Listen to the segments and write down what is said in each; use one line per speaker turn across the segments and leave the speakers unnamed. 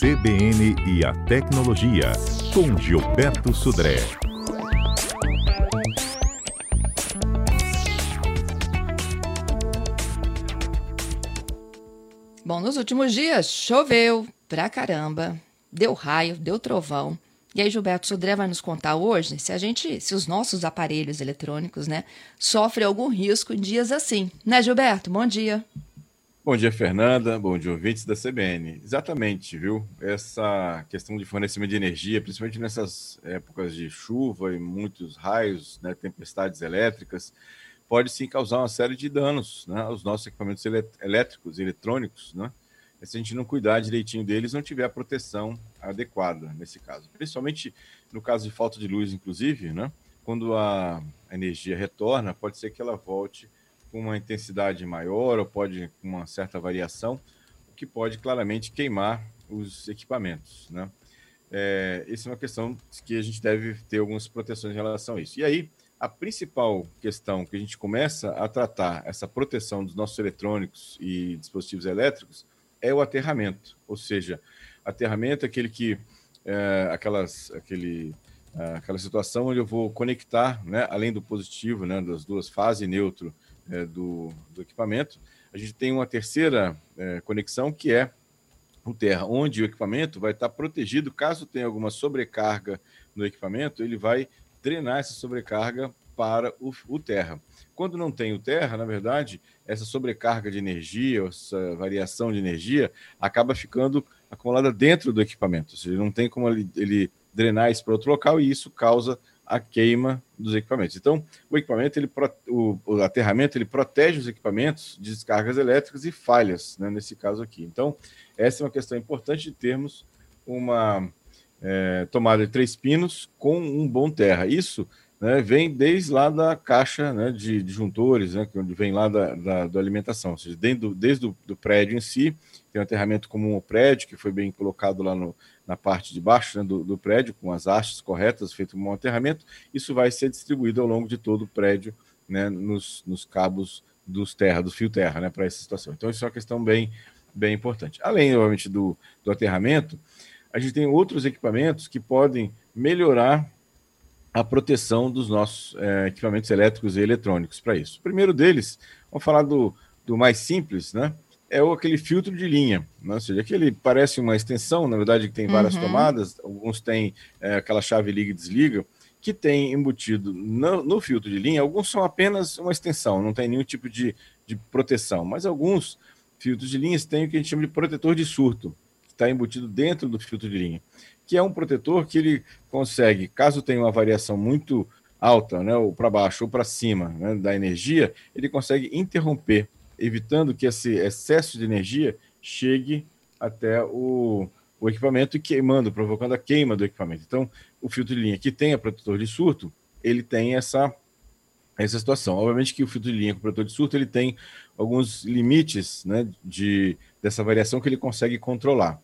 CBN e a Tecnologia, com Gilberto Sudré.
Bom, nos últimos dias choveu pra caramba, deu raio, deu trovão. E aí, Gilberto Sudré vai nos contar hoje se a gente, se os nossos aparelhos eletrônicos, né, sofrem algum risco em dias assim. Né, Gilberto? Bom dia.
Bom dia, Fernanda. Bom dia, ouvintes da CBN. Exatamente, viu? Essa questão de fornecimento de energia, principalmente nessas épocas de chuva e muitos raios, né, tempestades elétricas, pode sim causar uma série de danos né, aos nossos equipamentos elétricos e eletrônicos, né? se a gente não cuidar direitinho deles, não tiver a proteção adequada nesse caso. Principalmente no caso de falta de luz, inclusive, né? quando a energia retorna, pode ser que ela volte com uma intensidade maior ou pode com uma certa variação, o que pode claramente queimar os equipamentos. Né? É, essa é uma questão que a gente deve ter algumas proteções em relação a isso. E aí, a principal questão que a gente começa a tratar essa proteção dos nossos eletrônicos e dispositivos elétricos é o aterramento, ou seja, aterramento é aquele que é, aquelas, aquele, é, aquela situação onde eu vou conectar, né, além do positivo, né, das duas fases neutro é, do, do, equipamento, a gente tem uma terceira é, conexão que é o terra, onde o equipamento vai estar protegido caso tenha alguma sobrecarga no equipamento, ele vai drenar essa sobrecarga para o, o terra. Quando não tem o terra, na verdade, essa sobrecarga de energia, essa variação de energia, acaba ficando acumulada dentro do equipamento. Ou seja, não tem como ele, ele drenar isso para outro local e isso causa a queima dos equipamentos. Então, o equipamento, ele, o, o aterramento, ele protege os equipamentos de descargas elétricas e falhas, né, nesse caso aqui. Então, essa é uma questão importante de termos uma é, tomada de três pinos com um bom terra. Isso né, vem desde lá da caixa né, de disjuntores, né, onde vem lá da, da, da alimentação, ou seja, dentro, desde o do prédio em si, tem um aterramento comum ao prédio, que foi bem colocado lá no, na parte de baixo né, do, do, prédio, com as hastes corretas, feito um aterramento, isso vai ser distribuído ao longo de todo o prédio, né, nos, nos cabos dos terra, do fio terra, né, para essa situação. Então, isso é uma questão bem, bem importante. Além, obviamente, do, do aterramento, a gente tem outros equipamentos que podem melhorar a proteção dos nossos é, equipamentos elétricos e eletrônicos para isso. O primeiro deles, vamos falar do, do mais simples, né? É aquele filtro de linha, né? ou seja, aquele parece uma extensão, na verdade, que tem várias uhum. tomadas, alguns têm é, aquela chave liga e desliga, que tem embutido no, no, filtro de linha, alguns são apenas uma extensão, não tem nenhum tipo de, de proteção, mas alguns filtros de linhas têm o que a gente chama de protetor de surto, que está embutido dentro do filtro de linha que é um protetor que ele consegue, caso tenha uma variação muito alta, né, ou para baixo ou para cima né, da energia, ele consegue interromper, evitando que esse excesso de energia chegue até o, o equipamento e queimando, provocando a queima do equipamento. Então, o filtro de linha que tenha protetor de surto, ele tem essa essa situação. Obviamente que o filtro de linha com protetor de surto ele tem alguns limites né, de, dessa variação que ele consegue controlar.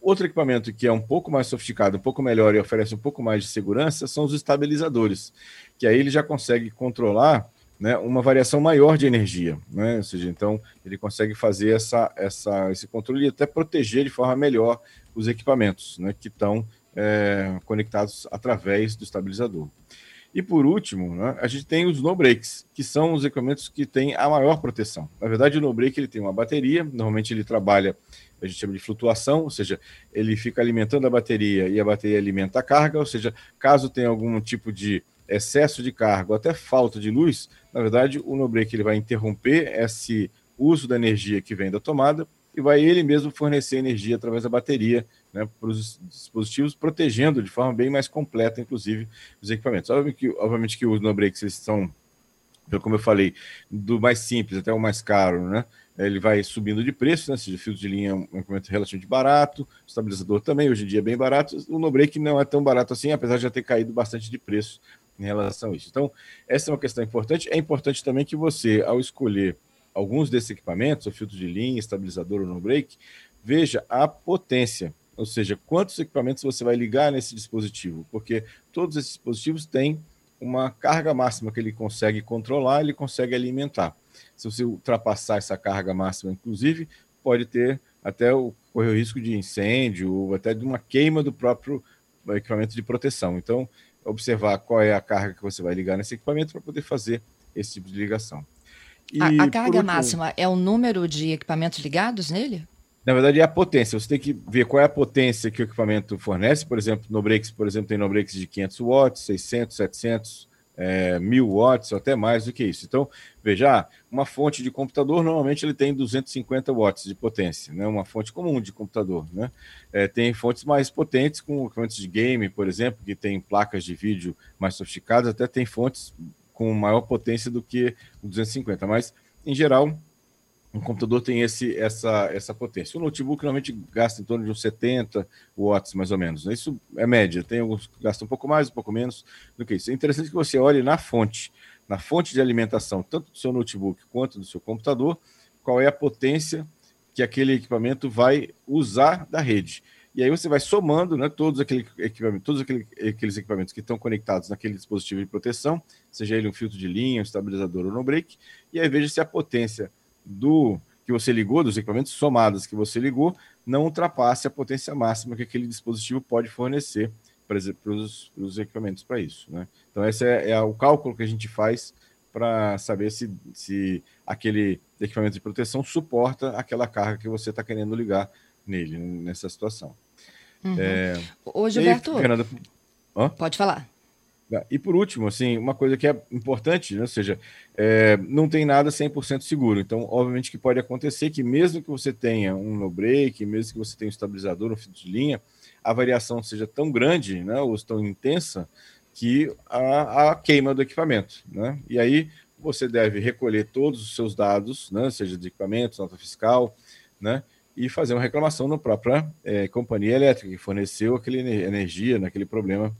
Outro equipamento que é um pouco mais sofisticado, um pouco melhor e oferece um pouco mais de segurança são os estabilizadores, que aí ele já consegue controlar né, uma variação maior de energia, né? ou seja, então ele consegue fazer essa, essa, esse controle e até proteger de forma melhor os equipamentos né, que estão é, conectados através do estabilizador. E por último, né, a gente tem os no breaks, que são os equipamentos que têm a maior proteção. Na verdade, o no break ele tem uma bateria, normalmente ele trabalha a gente chama de flutuação, ou seja, ele fica alimentando a bateria e a bateria alimenta a carga, ou seja, caso tenha algum tipo de excesso de carga ou até falta de luz, na verdade o no-break ele vai interromper esse uso da energia que vem da tomada e vai ele mesmo fornecer energia através da bateria né, para os dispositivos, protegendo de forma bem mais completa, inclusive, os equipamentos. Obviamente que, obviamente que os no-breaks eles são, como eu falei, do mais simples até o mais caro, né? ele vai subindo de preço, né? Seja, filtro de linha é um equipamento relativamente barato, estabilizador também, hoje em dia é bem barato, o no-break não é tão barato assim, apesar de já ter caído bastante de preço em relação a isso. Então, essa é uma questão importante. É importante também que você, ao escolher alguns desses equipamentos, o filtro de linha, estabilizador ou no-break, veja a potência, ou seja, quantos equipamentos você vai ligar nesse dispositivo, porque todos esses dispositivos têm uma carga máxima que ele consegue controlar, ele consegue alimentar. Se você ultrapassar essa carga máxima, inclusive, pode ter até correr o risco de incêndio ou até de uma queima do próprio equipamento de proteção. Então, observar qual é a carga que você vai ligar nesse equipamento para poder fazer esse tipo de ligação.
E, a, a carga último, máxima é o número de equipamentos ligados nele?
Na verdade, é a potência. Você tem que ver qual é a potência que o equipamento fornece. Por exemplo, no breaks, por exemplo, tem no breaks de 500 watts, 600, 700, é, 1000 watts até mais do que isso. Então, veja, uma fonte de computador normalmente ele tem 250 watts de potência, né? Uma fonte comum de computador, né? É, tem fontes mais potentes com equipamentos de game, por exemplo, que tem placas de vídeo mais sofisticadas, até tem fontes com maior potência do que o 250, mas em geral um computador tem esse, essa, essa potência. O notebook normalmente gasta em torno de uns 70 watts, mais ou menos. Né? Isso é média. Tem alguns que gastam um pouco mais, um pouco menos do que isso. É interessante que você olhe na fonte, na fonte de alimentação, tanto do seu notebook quanto do seu computador, qual é a potência que aquele equipamento vai usar da rede. E aí você vai somando né, todos, aquele equipamento, todos aquele, aqueles equipamentos que estão conectados naquele dispositivo de proteção, seja ele um filtro de linha, um estabilizador ou no break, e aí veja se a potência do que você ligou, dos equipamentos somados que você ligou, não ultrapasse a potência máxima que aquele dispositivo pode fornecer para os, os equipamentos para isso. Né? Então, esse é, é, o cálculo que a gente faz para saber se, se aquele equipamento de proteção suporta aquela carga que você está querendo ligar nele, nessa situação.
Uhum. É... Ô, Gilberto, aí, Fernanda... pode falar.
Tá. E por último, assim, uma coisa que é importante, né? ou seja, é, não tem nada 100% seguro. Então, obviamente que pode acontecer que mesmo que você tenha um no break, mesmo que você tenha um estabilizador, um fio de linha, a variação seja tão grande, né, ou tão intensa, que a, a queima do equipamento, né? E aí você deve recolher todos os seus dados, né, seja de equipamentos, nota fiscal, né, e fazer uma reclamação na própria é, companhia elétrica que forneceu aquela energia naquele problema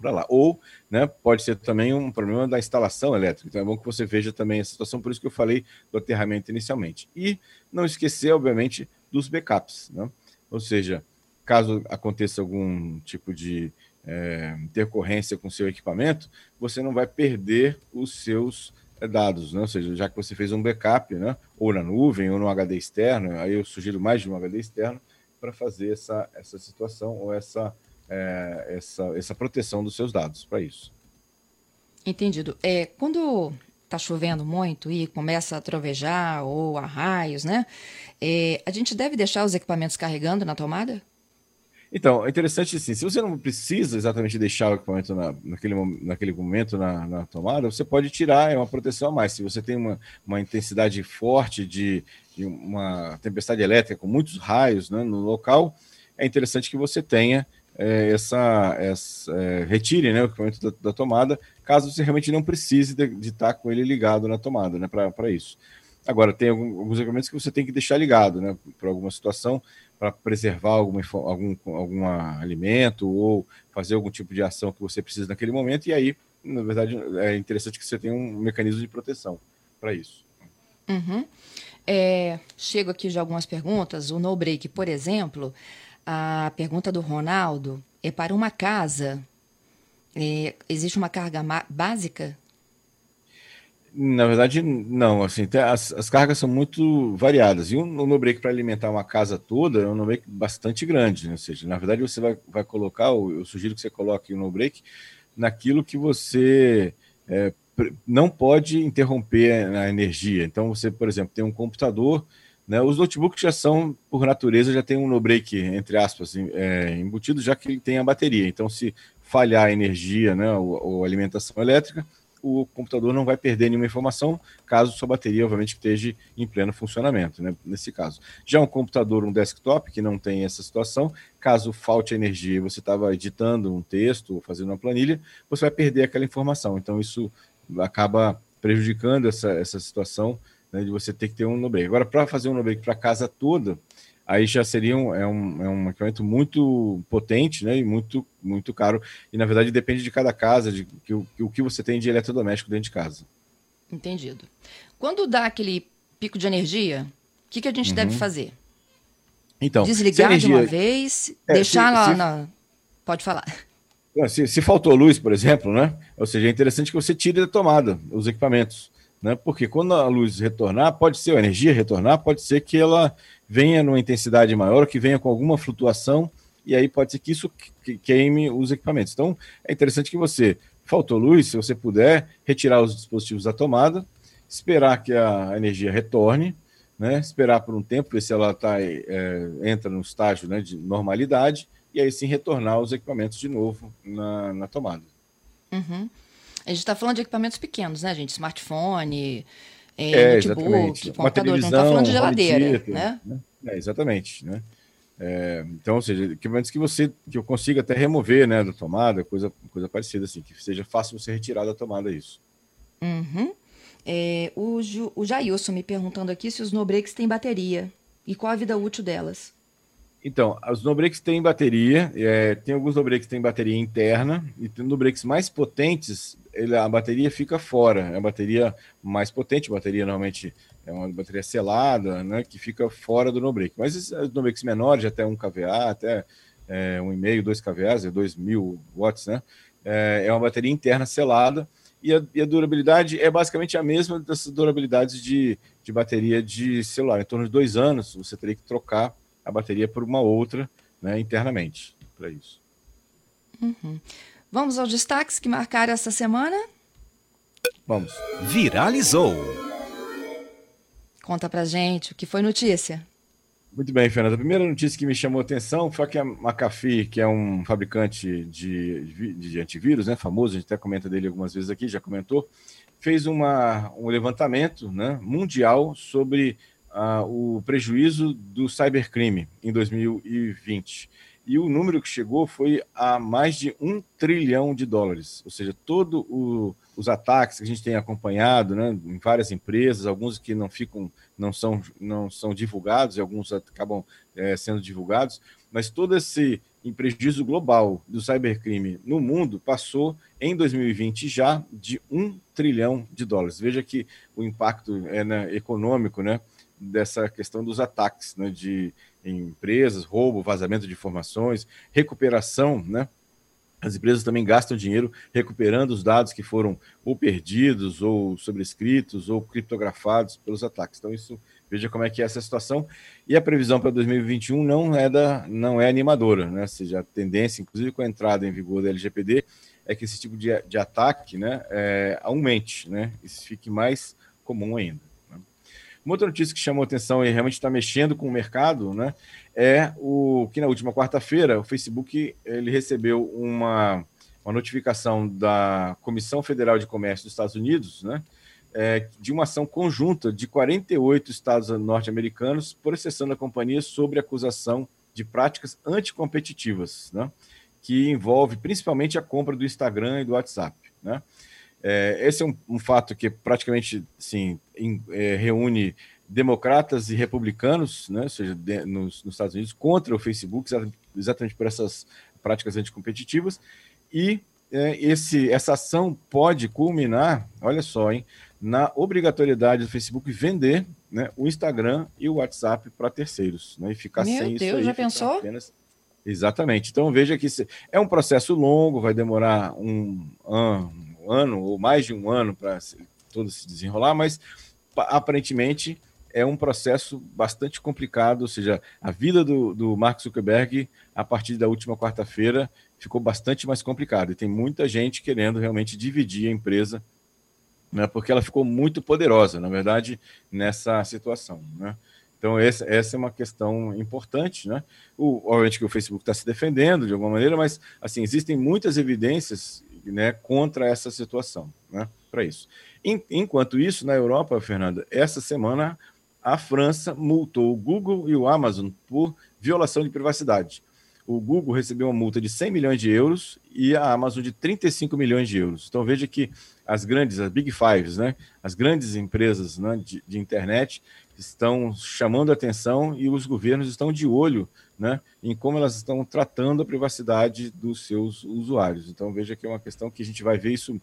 para lá. Ou né, pode ser também um problema da instalação elétrica. Então é bom que você veja também a situação, por isso que eu falei do aterramento inicialmente. E não esquecer, obviamente, dos backups. Né? Ou seja, caso aconteça algum tipo de é, intercorrência com seu equipamento, você não vai perder os seus é, dados, né? ou seja, já que você fez um backup, né? ou na nuvem, ou no HD externo, aí eu sugiro mais de um HD externo para fazer essa, essa situação ou essa é, essa, essa proteção dos seus dados para isso.
Entendido. É, quando está chovendo muito e começa a trovejar ou a raios, né? É, a gente deve deixar os equipamentos carregando na tomada?
Então, é interessante assim, se você não precisa exatamente deixar o equipamento na, naquele, naquele momento na, na, tomada, você pode tirar, é uma proteção a mais. Se você tem uma, uma intensidade forte de, de uma tempestade elétrica com muitos raios né, no local, é interessante que você tenha é, essa, essa é, retire né, o equipamento da, da, tomada, caso você realmente não precise de, estar com ele ligado na tomada, né, para isso. Agora, tem alguns equipamentos que você tem que deixar ligado, né, por alguma situação, para preservar alguma, algum, algum alimento ou fazer algum tipo de ação que você precisa naquele momento, e aí, na verdade, é interessante que você tenha um mecanismo de proteção para isso.
Uhum. É, chego aqui de algumas perguntas. O no break, por exemplo, a pergunta do Ronaldo é para uma casa. É, existe uma carga básica?
Na verdade, não. Assim, as, as cargas são muito variadas. E um no break para alimentar uma casa toda é um no break bastante grande. Né? Ou seja, na verdade, você vai, vai colocar, eu sugiro que você coloque o no break naquilo que você é, não pode interromper a energia. Então, você, por exemplo, tem um computador né? Os notebooks já são, por natureza, já tem um no-break, entre aspas, é, embutido, já que ele tem a bateria. Então, se falhar a energia né, ou, ou alimentação elétrica, o computador não vai perder nenhuma informação, caso sua bateria, obviamente, esteja em pleno funcionamento, né, nesse caso. Já um computador, um desktop, que não tem essa situação, caso falte energia e você estava editando um texto ou fazendo uma planilha, você vai perder aquela informação. Então, isso acaba prejudicando essa, essa situação né, de você ter que ter um no-break. Agora, para fazer um no-break para casa toda, aí já seria um, é um, é um equipamento muito potente né, e muito, muito caro. E, na verdade, depende de cada casa, de que, o, o que você tem de eletrodoméstico dentro de casa.
Entendido. Quando dá aquele pico de energia, o que, que a gente uhum. deve fazer?
Então,
Desligar energia... de uma vez, é, deixar se, lá se... na... Pode falar.
Se, se faltou luz, por exemplo, né? Ou seja, é interessante que você tire da tomada os equipamentos né? Porque quando a luz retornar, pode ser a energia retornar, pode ser que ela venha numa intensidade maior, que venha com alguma flutuação, e aí pode ser que isso queime os equipamentos. Então, é interessante que você, faltou luz, se você puder, retirar os dispositivos da tomada, esperar que a energia retorne, né, esperar por um tempo, ver se ela tá, é, entra no estágio né, de normalidade, e aí sim retornar os equipamentos de novo na, na tomada.
Uhum. A gente está falando de equipamentos pequenos, né, gente? Smartphone, é, é, notebook, computador, não está falando de geladeira, né? né?
É, exatamente, né? É, então, ou seja, equipamentos que você que eu consiga até remover, né, da tomada, coisa, coisa parecida assim, que seja fácil você retirar da tomada isso.
Uhum. É, o, Ju, o Jailson me perguntando aqui se os no-breaks têm bateria e qual a vida útil delas.
Então, os no-breaks têm bateria, é, tem alguns no-breaks que têm bateria interna e tem no-breaks mais potentes ele, a bateria fica fora. É a bateria mais potente, bateria normalmente é uma bateria selada, né, que fica fora do no-break. Mas os no-breaks menores, até 1 kVA, até é, 1,5, 2 kVA, 2.000 watts, né, é, é, uma bateria interna selada e a, e a, durabilidade é basicamente a mesma dessas durabilidades de, de bateria de celular. Em torno de dois anos, você teria que trocar a bateria por uma outra né, internamente para isso.
Uhum. Vamos aos destaques que marcaram essa semana?
Vamos.
Viralizou.
Conta pra gente o que foi notícia.
Muito bem, Fernanda. A primeira notícia que me chamou a atenção foi que a McAfee, que é um fabricante de, de antivírus, né, famoso, a gente até comenta dele algumas vezes aqui, já comentou, fez uma, um levantamento né, mundial sobre o prejuízo do cybercrime em 2020 e o número que chegou foi a mais de um trilhão de dólares. Ou seja, todos os ataques que a gente tem acompanhado né, em várias empresas, alguns que não ficam, não são, não são divulgados, e alguns acabam é, sendo divulgados, mas todo esse prejuízo global do cybercrime no mundo passou em 2020 já de um trilhão de dólares. Veja que o impacto é, né, econômico né, dessa questão dos ataques, né, de em empresas, roubo, vazamento de informações, recuperação, né? As empresas também gastam dinheiro recuperando os dados que foram ou perdidos, ou sobrescritos, ou criptografados pelos ataques. Então, isso veja como é que é essa situação. E a previsão para 2021 não é, da, não é animadora, né? Ou seja, a tendência, inclusive com a entrada em vigor da LGPD, é que esse tipo de, de ataque né, é, aumente, né? Isso fique mais comum ainda. Uma outra notícia que chamou atenção e realmente está mexendo com o mercado, né, é o que na última quarta-feira o Facebook ele recebeu uma, uma notificação da Comissão Federal de Comércio dos Estados Unidos, né, é, de uma ação conjunta de 48 estados norte-americanos processando a companhia sobre acusação de práticas anticompetitivas, né, que envolve principalmente a compra do Instagram e do WhatsApp. Né. É, esse é um, um, fato que praticamente sim, em, é, reúne democratas e republicanos, né, ou seja, de, nos, nos, Estados Unidos, contra o Facebook, exatamente por essas práticas anticompetitivas. E é, esse, essa ação pode culminar, olha só, hein, na obrigatoriedade do Facebook vender né, o Instagram e o WhatsApp para terceiros, né, e ficar
Meu
sem
Deus,
isso aí.
já pensou?
Apenas... Exatamente. Então veja que é um processo longo, vai demorar um ano, um ano ou mais de um ano para todo se desenrolar, mas aparentemente é um processo bastante complicado, ou seja, a vida do, do Mark Zuckerberg, a partir da última quarta-feira, ficou bastante mais complicada. E tem muita gente querendo realmente dividir a empresa, né, porque ela ficou muito poderosa, na verdade, nessa situação. Né? Então, essa, essa é uma questão importante. Né? O, obviamente que o Facebook está se defendendo de alguma maneira, mas assim existem muitas evidências né, contra essa situação, né, para isso. Enquanto isso, na Europa, Fernanda, essa semana a França multou o Google e o Amazon por violação de privacidade. O Google recebeu uma multa de 100 milhões de euros e a Amazon de 35 milhões de euros. Então veja que as grandes, as Big Fives, né, as grandes empresas né, de, de internet estão chamando atenção e os governos estão de olho né, em como elas estão tratando a privacidade dos seus usuários. Então veja que é uma questão que a gente vai ver isso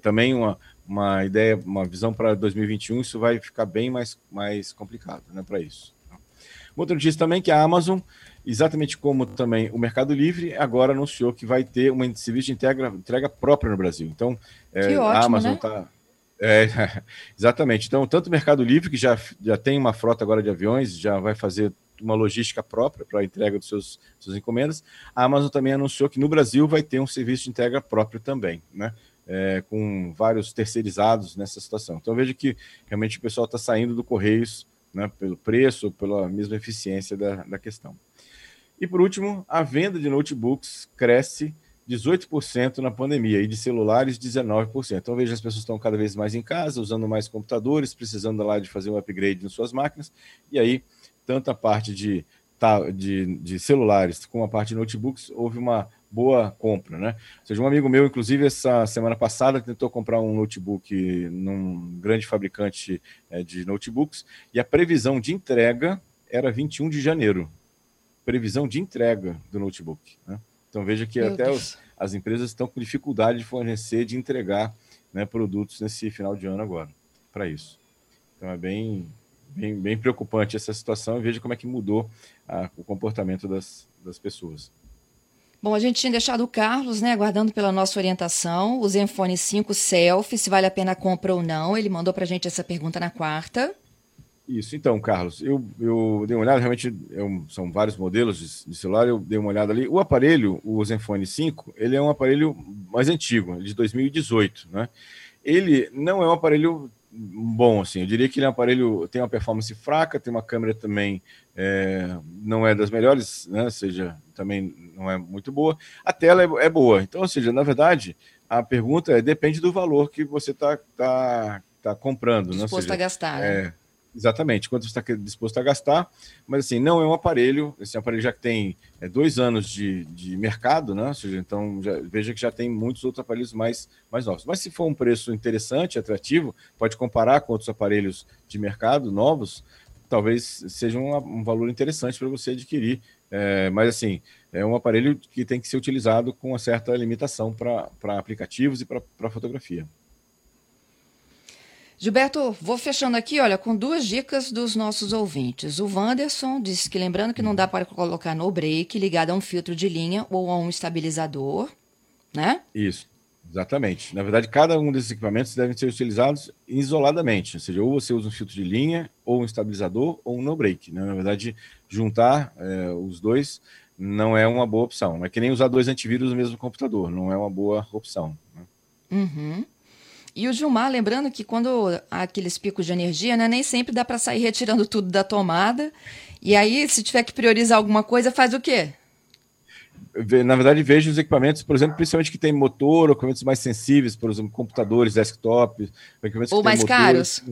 também uma, uma ideia, uma visão para 2021, isso vai ficar bem mais, mais complicado né, para isso. Outra notícia também que a Amazon, exatamente como também o Mercado Livre, agora anunciou que vai ter um serviço de entrega, entrega própria no Brasil. Então,
é, ótimo,
a Amazon
está
né? É, exatamente. Então, tanto o Mercado Livre, que já, já tem uma frota agora de aviões, já vai fazer uma logística própria para a entrega dos seus suas encomendas. A Amazon também anunciou que no Brasil vai ter um serviço de entrega próprio também, né? É, com vários terceirizados nessa situação. Então veja que realmente o pessoal está saindo do Correios né, pelo preço, pela mesma eficiência da, da questão. E por último, a venda de notebooks cresce 18% na pandemia e de celulares 19%. Então veja, as pessoas estão cada vez mais em casa, usando mais computadores, precisando lá de fazer um upgrade nas suas máquinas, e aí tanto a parte de, de, de celulares como a parte de notebooks, houve uma boa compra, né? Ou seja, um amigo meu, inclusive, essa semana passada tentou comprar um notebook num grande fabricante é, de notebooks e a previsão de entrega era 21 de janeiro. Previsão de entrega do notebook. Né? Então veja que meu até os, as empresas estão com dificuldade de fornecer, de entregar né, produtos nesse final de ano agora, para isso. Então é bem, bem, bem preocupante essa situação e veja como é que mudou a, o comportamento das, das pessoas.
Bom, a gente tinha deixado o Carlos, né, aguardando pela nossa orientação, o Zenfone 5 Selfie, se vale a pena a compra ou não. Ele mandou para a gente essa pergunta na quarta.
Isso, então, Carlos, eu, eu dei uma olhada, realmente eu, são vários modelos de, de, celular, eu dei uma olhada ali. O aparelho, o Zenfone 5, ele é um aparelho mais antigo, de 2018, né? Ele não é um aparelho bom, assim. Eu diria que ele é um aparelho, tem uma performance fraca, tem uma câmera também, é, não é das melhores, né? Ou seja, também não é muito boa. A tela é, é boa. Então, ou seja, na verdade, a pergunta é, depende do valor que você está tá, tá comprando.
Disposto
né?
seja, a gastar.
É, né? Exatamente, quanto você está disposto a gastar, mas assim, não é um aparelho, esse aparelho já tem é, dois anos de, de mercado, né? Ou seja, então já, veja que já tem muitos outros aparelhos mais, mais novos. Mas se for um preço interessante, atrativo, pode comparar com outros aparelhos de mercado novos, talvez seja um, um valor interessante para você adquirir. É, mas assim, é um aparelho que tem que ser utilizado com uma certa limitação para aplicativos e para fotografia.
Gilberto, vou fechando aqui, olha, com duas dicas dos nossos ouvintes. O Wanderson disse que lembrando que não dá para colocar no break ligado a um filtro de linha ou a um estabilizador, né?
Isso, exatamente. Na verdade, cada um desses equipamentos devem ser utilizados isoladamente, ou seja, ou você usa um filtro de linha, ou um estabilizador, ou um no break. Né? Na verdade, juntar é, os dois não é uma boa opção. É que nem usar dois antivírus no mesmo computador, não é uma boa opção. Né?
Uhum. E o Gilmar, lembrando que quando há aqueles picos de energia, né, nem sempre dá para sair retirando tudo da tomada. E aí, se tiver que priorizar alguma coisa, faz o quê?
Na verdade, vejo os equipamentos, por exemplo, principalmente que tem motor, ou equipamentos mais sensíveis, por exemplo, computadores, desktop,
ou mais motores, caros.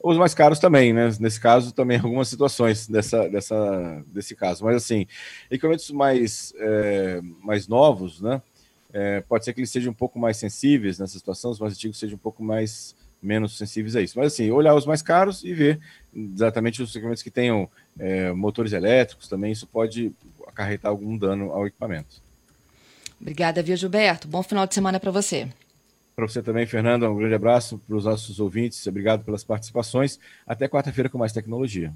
Ou os mais caros também, né? Nesse caso, também algumas situações dessa, dessa, desse caso. Mas assim, equipamentos mais, é, mais novos, né? É, pode ser que eles sejam um pouco mais sensíveis nessa situação, os mais antigos sejam um pouco mais menos sensíveis a isso. Mas assim, olhar os mais caros e ver exatamente os equipamentos que tenham é, motores elétricos também, isso pode acarretar algum dano ao equipamento.
Obrigada, viu, Gilberto? Bom final de semana para você.
Para você também, Fernando, um grande abraço para os nossos ouvintes. Obrigado pelas participações. Até quarta-feira com mais tecnologia.